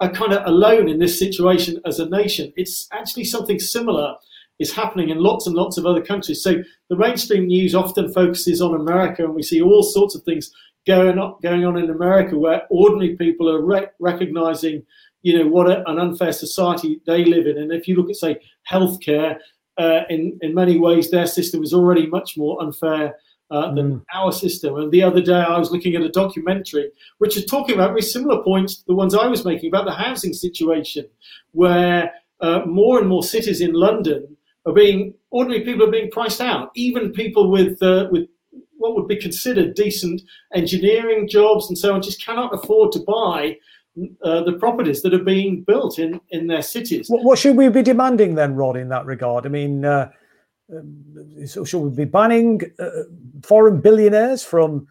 kind of alone in this situation as a nation. It's actually something similar is happening in lots and lots of other countries. So the mainstream news often focuses on America, and we see all sorts of things going on, going on in America where ordinary people are re- recognizing, you know, what a, an unfair society they live in. And if you look at, say, healthcare, uh, in in many ways, their system is already much more unfair uh, than mm. our system. And the other day, I was looking at a documentary which is talking about very similar points to the ones I was making about the housing situation, where uh, more and more cities in London are being ordinary people are being priced out, even people with uh, with what would be considered decent engineering jobs and so on just cannot afford to buy uh, the properties that are being built in, in their cities. What, what, should we be demanding then, Rod, in that regard? I mean, uh, um, so should we be banning uh, foreign billionaires from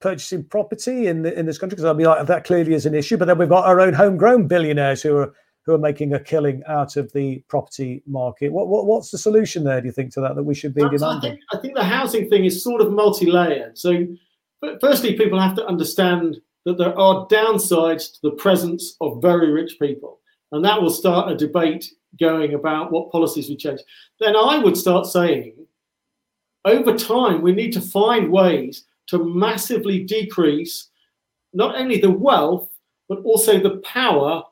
purchasing property in the, in this country? Because I mean, like, that clearly is an issue. But then we've got our own homegrown billionaires who are who are making a killing out of the property market. What, what what's the solution there? Do you think to that that we should be That's, demanding? I think, I think the housing thing is sort of multi-layered. So, firstly, people have to understand that there are downsides to the presence of very rich people. And that will start a debate going about what policies we change. Then I would start saying, over time, we need to find ways to massively decrease not only the wealth, but also the power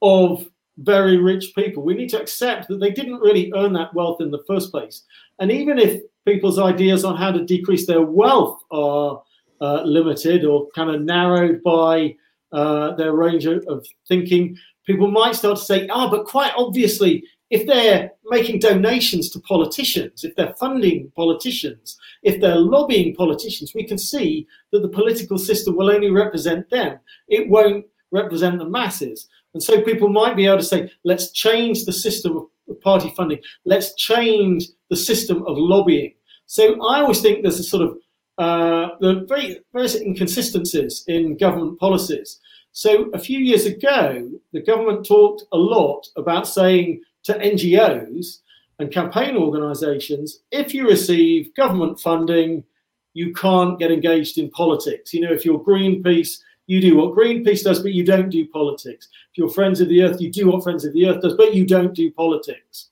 of very rich people. We need to accept that they didn't really earn that wealth in the first place. And even if people's ideas on how to decrease their wealth are uh, limited or kind of narrowed by uh, their range of, of, thinking, people might start to say, ah, oh, but quite obviously, if they're making donations to politicians, if they're funding politicians, if they're lobbying politicians, we can see that the political system will only represent them. It won't represent the masses. And so people might be able to say, let's change the system of party funding, let's change the system of lobbying. So I always think there's a sort of uh, the very various inconsistencies in government policies. So a few years ago, the government talked a lot about saying to NGOs and campaign organisations, if you receive government funding, you can't get engaged in politics. You know, if you're Greenpeace, you do what Greenpeace does, but you don't do politics. If you're Friends of the Earth, you do what Friends of the Earth does, but you don't do politics.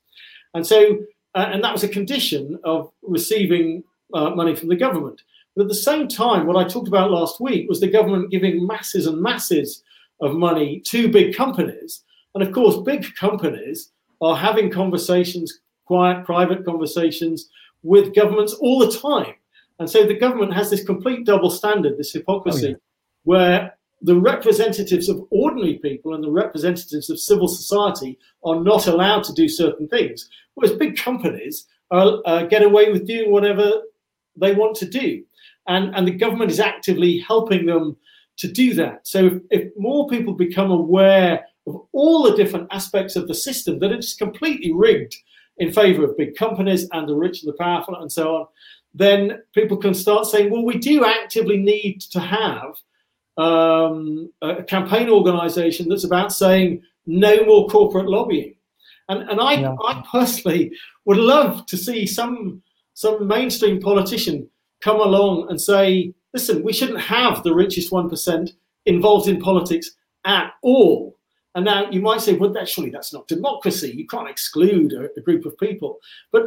And so, uh, and that was a condition of receiving uh, money from the government. But at the same time, what I talked about last week was the government giving masses and masses of money to big companies. And of course, big companies are having conversations, quiet, private conversations with governments all the time. And so the government has this complete double standard, this hypocrisy, oh, yeah. where the representatives of ordinary people and the representatives of civil society are not allowed to do certain things, whereas big companies are, uh, get away with doing whatever they want to do and, and the government is actively helping them to do that. So if, if more people become aware of all the different aspects of the system that it's completely rigged in favor of big companies and the rich and the powerful and so on, then people can start saying, well, we do actively need to have um, a campaign organization that's about saying no more corporate lobbying. And, and I, yeah. I personally would love to see some some mainstream politician come along and say, listen, we shouldn't have the richest 1% involved in politics at all. And now you might say, well, that, surely that's not democracy. You can't exclude a, a group of people. But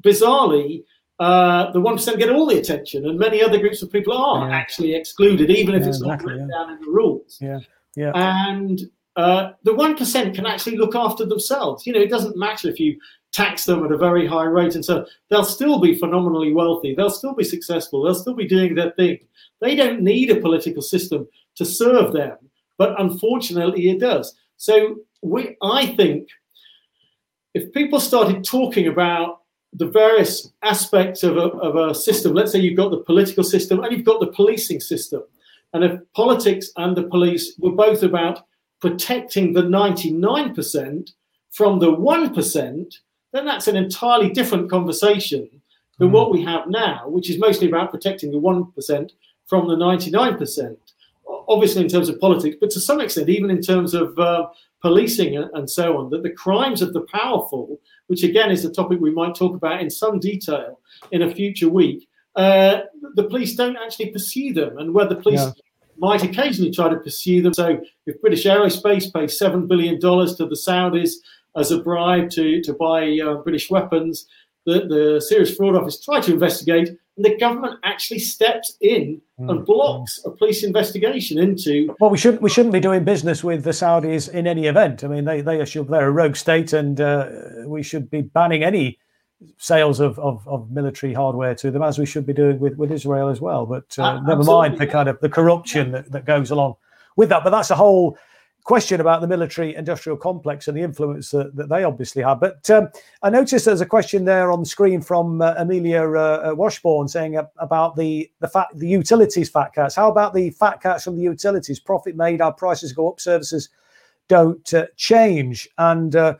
bizarrely, uh, the one percent get all the attention, and many other groups of people are yeah. actually excluded, even if yeah, it's exactly, not written yeah. down in the rules. Yeah, yeah. And uh, the one percent can actually look after themselves. You know, it doesn't matter if you tax them at a very high rate, and so they'll still be phenomenally wealthy. They'll still be successful. They'll still be doing their thing. They don't need a political system to serve them, but unfortunately, it does. So we, I think, if people started talking about the various aspects of a, of a system, let's say you've got the political system and you've got the policing system, and if politics and the police were both about protecting the 99% from the 1%, then that's an entirely different conversation than mm. what we have now, which is mostly about protecting the 1% from the 99%. Obviously, in terms of politics, but to some extent, even in terms of uh, policing and so on, that the crimes of the powerful, which again is a topic we might talk about in some detail in a future week, uh, the police don't actually pursue them, and where the police yeah. might occasionally try to pursue them. So, if British Aerospace pays seven billion dollars to the Saudis as a bribe to to buy uh, British weapons, the, the Serious Fraud Office tried to investigate, and the government actually steps in mm. and blocks a police investigation into. Well, we shouldn't we shouldn't be doing business with the Saudis in any event. I mean, they they are they're a rogue state, and uh, we should be banning any sales of, of, of, military hardware to them, as we should be doing with, with Israel as well. But uh, never mind the kind of the corruption that, that goes along with that. But that's a whole question about the military industrial complex and the influence that, that they obviously have. But um, I noticed there's a question there on the screen from uh, Amelia uh, uh Washbourne saying about the the fat the utilities fat cats. How about the fat cats from the utilities? Profit made, our prices go up, services don't uh, change. And uh,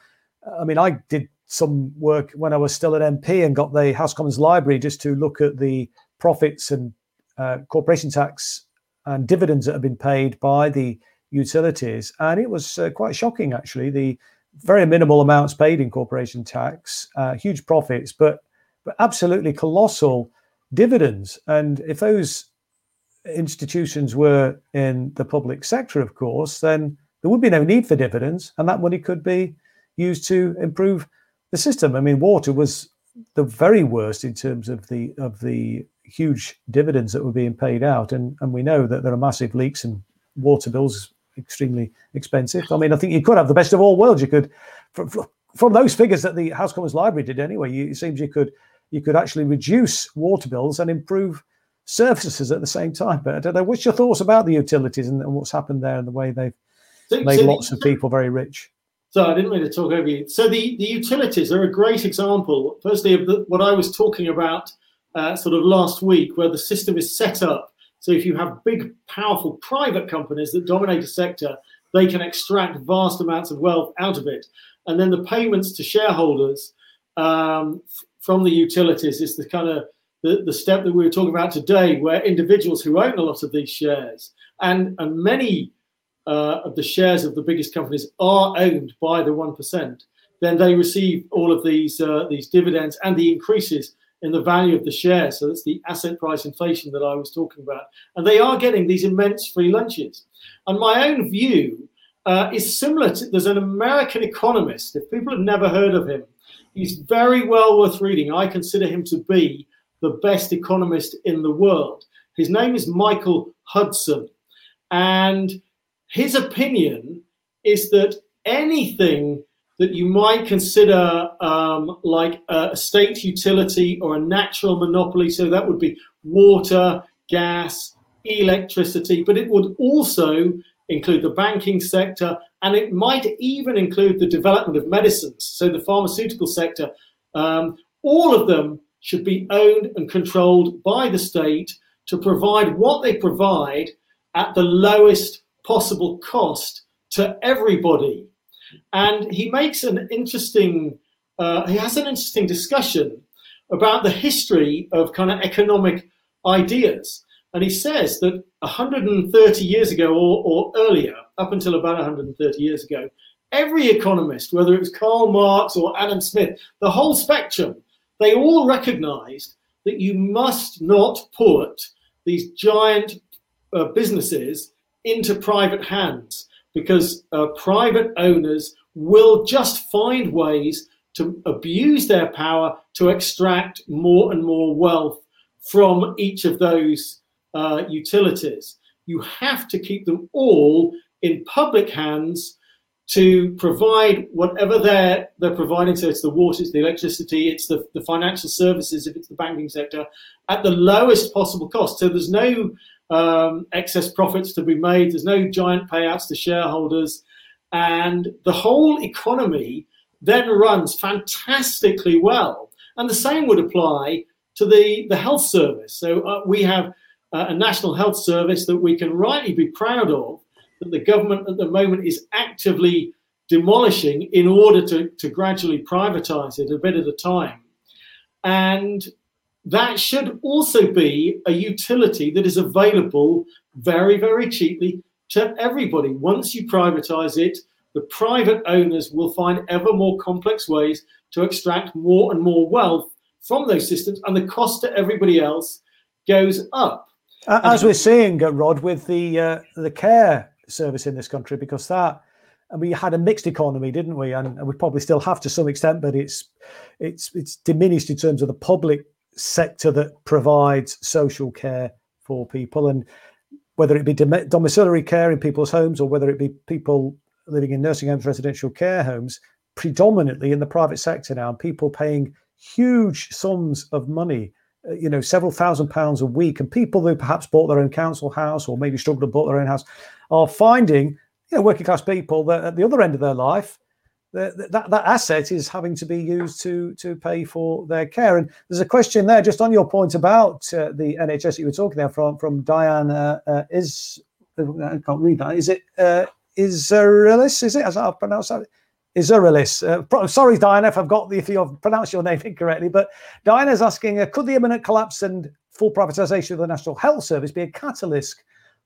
I mean, I did some work when I was still an MP and got the House Commons Library just to look at the profits and uh, corporation tax and dividends that have been paid by the utilities, and it was uh, quite shocking actually. The very minimal amounts paid in corporation tax, uh, huge profits, but but absolutely colossal dividends. And if those institutions were in the public sector, of course, then there would be no need for dividends, and that money could be used to improve the system. I mean, water was the very worst in terms of the of the huge dividends that were being paid out, and and we know that there are massive leaks and water bills extremely expensive. I mean, I think you could have the best of all worlds. You could, from, from those figures that the House Commons Library did anyway, you, it seems you could you could actually reduce water bills and improve services at the same time. But I don't know. What's your thoughts about the utilities and, and what's happened there and the way they've so, made so lots the, of people very rich? So I didn't mean to talk over you. So the, the utilities are a great example, firstly, of the, what I was talking about uh, sort of last week, where the system is set up so if you have big, powerful private companies that dominate a sector, they can extract vast amounts of wealth out of it. And then the payments to shareholders um, from the utilities is the kind of the, the step that we were talking about today, where individuals who own a lot of these shares and, and many uh, of the shares of the biggest companies are owned by the 1%, then they receive all of these, uh, these dividends and the increases in the value of the share. So that's the asset price inflation that I was talking about. And they are getting these immense free lunches. And my own view uh, is similar to there's an American economist, if people have never heard of him, he's very well worth reading. I consider him to be the best economist in the world. His name is Michael Hudson. And his opinion is that anything that you might consider um, like a state utility or a natural monopoly. So that would be water, gas, electricity, but it would also include the banking sector and it might even include the development of medicines. So the pharmaceutical sector, um, all of them should be owned and controlled by the state to provide what they provide at the lowest possible cost to everybody. And he makes an interesting, uh, he has an interesting discussion about the history of kind of economic ideas. And he says that 130 years ago or, or earlier, up until about 130 years ago, every economist, whether it was Karl Marx or Adam Smith, the whole spectrum, they all recognized that you must not put these giant uh, businesses into private hands because uh, private owners will just find ways to abuse their power to extract more and more wealth from each of those uh, utilities. You have to keep them all in public hands to provide whatever they're they're providing. So it's the water, it's the electricity, it's the, the financial services, if it's the banking sector, at the lowest possible cost. So there's no um, excess profits to be made. There's no giant payouts to shareholders, and the whole economy then runs fantastically well. And the same would apply to the the health service. So uh, we have uh, a national health service that we can rightly be proud of that the government at the moment is actively demolishing in order to, to gradually privatize it a bit at a time. And that should also be a utility that is available very, very cheaply to everybody. Once you privatize it, the private owners will find ever more complex ways to extract more and more wealth from those systems, and the cost to everybody else goes up. As we're seeing, Rod, with the uh, the care service in this country because that and we had a mixed economy, didn't we? And, and, we probably still have to some extent, but it's it's it's diminished in terms of the public sector that provides social care for people, and whether it be dom- domiciliary care in people's homes or whether it be people living in nursing homes, residential care homes, predominantly in the private sector now, and people paying huge sums of money uh, you know, several thousand pounds a week, and people who perhaps bought their own council house or maybe struggled to bought their own house are finding, you know, working class people that at the other end of their life, that, that, asset is having to be used to to pay for their care. And there's a question there, just on your point about uh, the NHS that you were talking there from from Diane uh, uh, is I can't read that. Is it uh, Israelis? Is it as I've pronounced that? Isurilis. Uh, sorry, Diana, if I've got the, if you've pronounced your name incorrectly, but Diana is asking, uh, could the imminent collapse and full privatisation of the National Health Service be a catalyst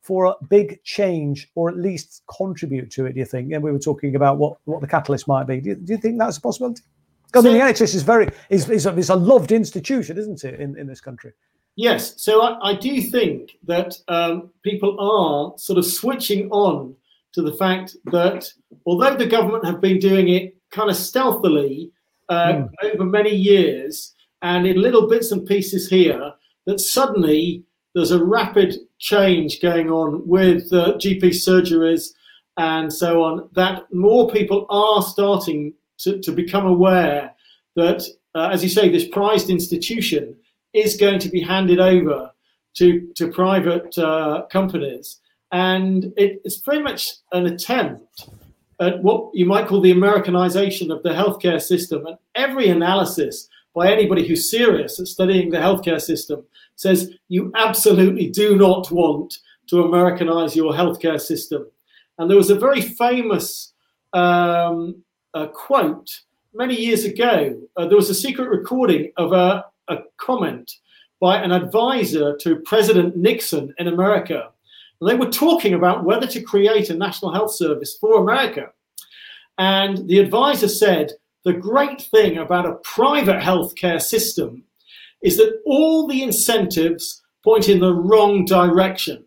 for a big change, or at least contribute to it? Do you think? And we were talking about what what the catalyst might be. Do you, do you think that's a possibility? Because so, the NHS is very is, is, a, is a loved institution, isn't it, in, in this country? Yes. So I, I do think that um, people are sort of switching on to the fact that although the government have been doing it kind of stealthily uh, mm. over many years and in little bits and pieces here, that suddenly there's a rapid change going on with uh, GP surgeries and so on, that more people are starting to, to become aware that, uh, as you say, this prized institution is going to be handed over to, to private uh, companies and it, it's very much an attempt at what you might call the Americanization of the healthcare system. And every analysis by anybody who's serious at studying the healthcare system says you absolutely do not want to Americanize your healthcare system. And there was a very famous um, quote many years ago. Uh, there was a secret recording of a, a comment by an advisor to President Nixon in America they were talking about whether to create a national health service for America. And the advisor said the great thing about a private healthcare system is that all the incentives point in the wrong direction.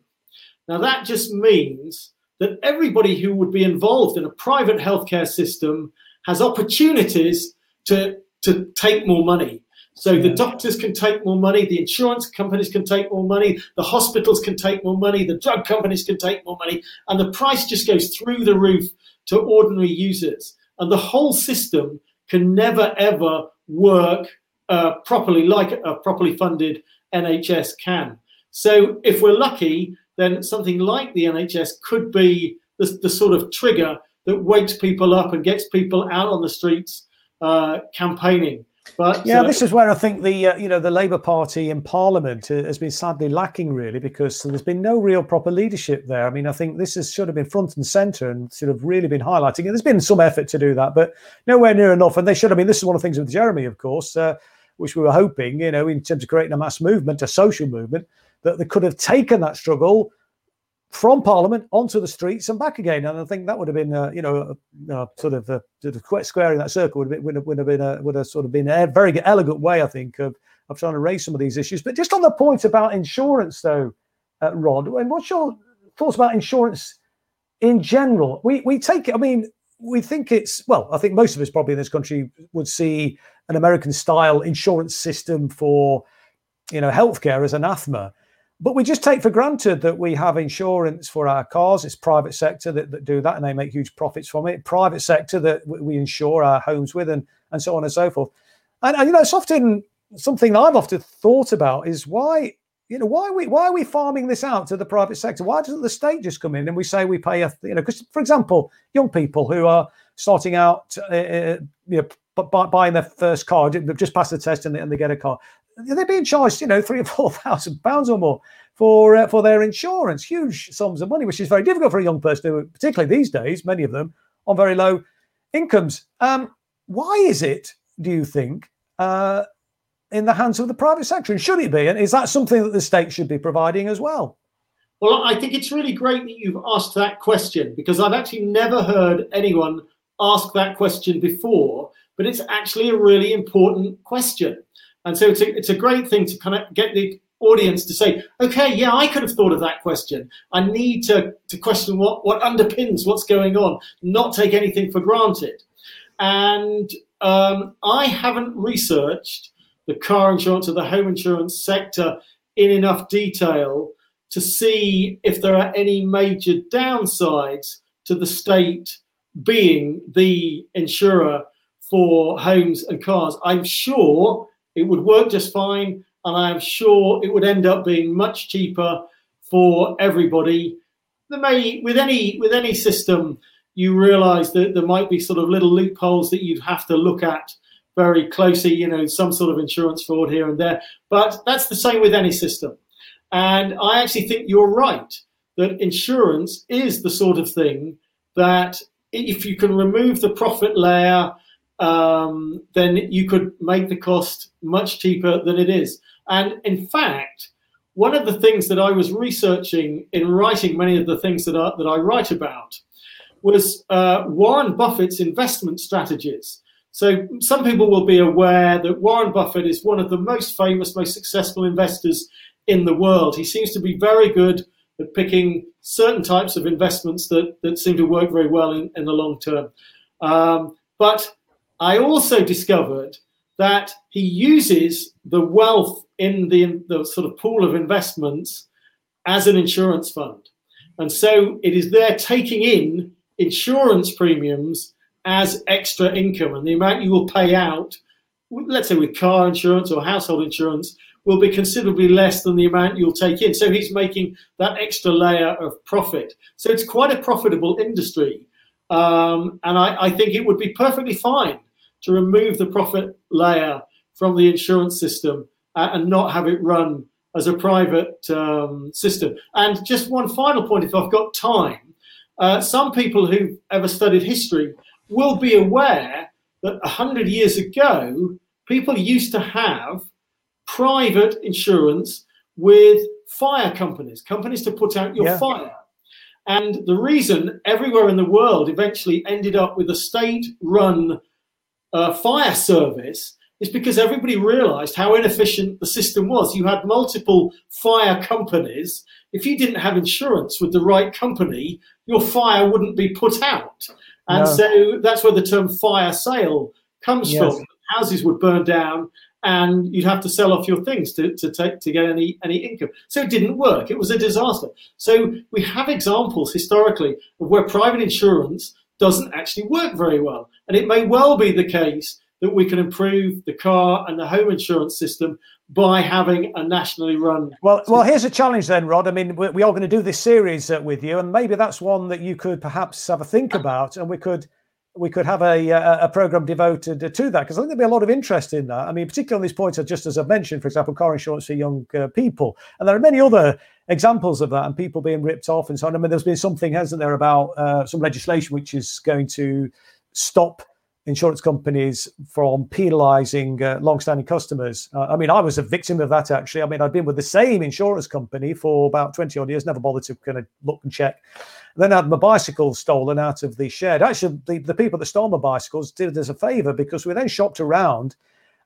Now, that just means that everybody who would be involved in a private healthcare system has opportunities to, to take more money. So the doctors can take more money, the insurance companies can take more money, the hospitals can take more money, the drug companies can take more money, and the price just goes through the roof to ordinary users. And the whole system can never ever work uh, properly like a properly funded NHS can. So if we're lucky, then something like the NHS could be the, the sort of trigger that wakes people up and gets people out on the streets uh, campaigning. But yeah, uh, this is where I think the uh, you know the Labour Party in Parliament uh, has been sadly lacking really because there's been no real proper leadership there. I mean, I think this has should have been front and centre and sort of really been highlighting. And there's been some effort to do that, but nowhere near enough. And they should. I mean, this is one of the things with Jeremy, of course, uh, which we were hoping, you know, in terms of creating a mass movement, a social movement, that they could have taken that struggle from Parliament onto the streets and back again. And I think that would have been, uh, you know, uh, sort of uh, in that circle would have been, would have, been a, would have sort of been a very elegant way, I think, of of trying to raise some of these issues. But just on the point about insurance, though, uh, Rod, and what's your thoughts about insurance in general? We we take it. I mean, we think it's well, I think most of us probably in this country would see an American style insurance system for you know healthcare as anathema. But we just take for granted that we have insurance for our cars. It's private sector that, that do that and they make huge profits from it. Private sector that we insure our homes with and, and so on and so forth. And, and you know, it's often something I've often thought about is why you know why are we why are we farming this out to the private sector why doesn't the state just come in and we say we pay a you know because for example young people who are starting out uh, uh you know buying their first car just passed the test and they get a car they're being charged you know three or four thousand pounds or more for uh, for their insurance huge sums of money which is very difficult for a young person particularly these days many of them on very low incomes um, why is it do you think uh, in the hands of the private sector? And should it be? And is that something that the state should be providing as well? Well, I think it's really great that you've asked that question because I've actually never heard anyone ask that question before, but it's actually a really important question. And so it's a, it's a great thing to kind of get the audience to say, okay, yeah, I could have thought of that question. I need to, to question what, what underpins what's going on, not take anything for granted. And um, I haven't researched the car insurance or the home insurance sector in enough detail to see if there are any major downsides to the state being the insurer for homes and cars. I'm sure it would work just fine, and I'm sure it would end up being much cheaper for everybody. There may, with any with any system, you realise that there might be sort of little loopholes that you'd have to look at very closely, you know, some sort of insurance fraud here and there. But that's the same with any system. And I actually think you're right that insurance is the sort of thing that if you can remove the profit layer, um, then you could make the cost much cheaper than it is. And in fact, one of the things that I was researching in writing many of the things that I, that I write about was uh, Warren Buffett's investment strategies. So some people will be aware that Warren Buffett is one of the most famous, most successful investors in the world. He seems to be very good at picking certain types of investments that, that seem to work very well in, in the long term. Um, but I also discovered that he uses the wealth in the, the sort of pool of investments as an insurance fund. And so it is there taking in insurance premiums as extra income, and the amount you will pay out, let's say with car insurance or household insurance, will be considerably less than the amount you'll take in. So he's making that extra layer of profit. So it's quite a profitable industry. Um, and I, I, think it would be perfectly fine to remove the profit layer from the insurance system uh, and not have it run as a private um, system. And just one final point, if I've got time. Uh, some people who've ever studied history will be aware that 100 years ago, people used to have private insurance with fire companies, companies to put out your yeah. fire. And the reason everywhere in the world eventually ended up with a state run uh, fire service is because everybody realized how inefficient the system was. You had multiple fire companies. If you didn't have insurance with the right company, your fire wouldn't be put out. And no. so that's where the term fire sale comes yes. from. Houses would burn down and you'd have to sell off your things to, to take to get any any income. So it didn't work. It was a disaster. So we have examples historically of where private insurance doesn't actually work very well. And it may well be the case that we can improve the car and the home insurance system by having a nationally run. Well, well, here's a challenge then, Rod. I mean, we are going to do this series uh, with you, and maybe that's one that you could perhaps have a think about, and we could we could have a a, program devoted to that because I think there'd be a lot of interest in that. I mean, particularly on these points, just as I've mentioned, for example, car insurance for young uh, people, and there are many other examples of that, and people being ripped off and so on. I mean, there's been something, hasn't there, about uh, some legislation which is going to stop insurance companies from penalising uh, long-standing customers. Uh, I mean, I was a victim of that actually. I mean, I'd been with the same insurance company for about 20 odd years, never bothered to kind of look and check. then I had my bicycle stolen out of the shed. Actually, the, the people that stole my bicycles did us a favour because we then shopped around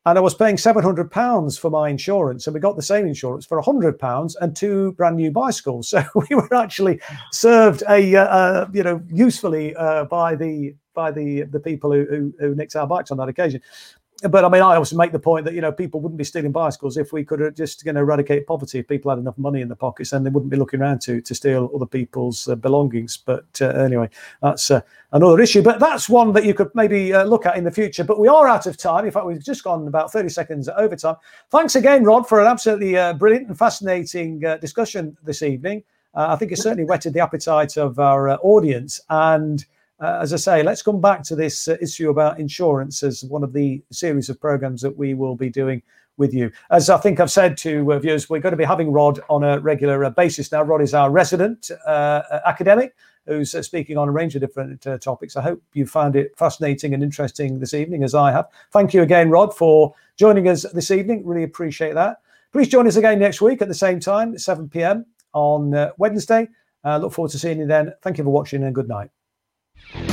and I was paying £700 for my insurance, and we got the same insurance for £100 and two brand new bicycles. So we were actually served a, uh, uh, you know, usefully uh, by the by the the people who, who, who nicked our bikes on that occasion but I mean, I also make the point that you know people wouldn't be stealing bicycles if we could just you know, eradicate poverty. If people had enough money in their pockets, then they wouldn't be looking around to to steal other people's uh, belongings. But uh, anyway, that's uh, another issue. But that's one that you could maybe uh, look at in the future. But we are out of time. In fact, we've just gone about thirty seconds over time. Thanks again, Rod, for an absolutely uh, brilliant and fascinating uh, discussion this evening. I think it certainly whetted the appetite of our audience and uh, as I say, let's come back to this uh, issue about insurance as one of the series of programs that we will be doing with you. As I think I've said to uh, viewers, we're going to be having Rod on a regular uh, basis now. Rod is our resident uh, academic who's speaking on a range of different topics. I hope you found it fascinating and interesting this evening, as I have. Thank you again, Rod, for joining us this evening. Really appreciate that. Please join us again next week at the same time, 7 p.m. on Wednesday. look forward to seeing you then. Thank you for watching and good night. Thank you.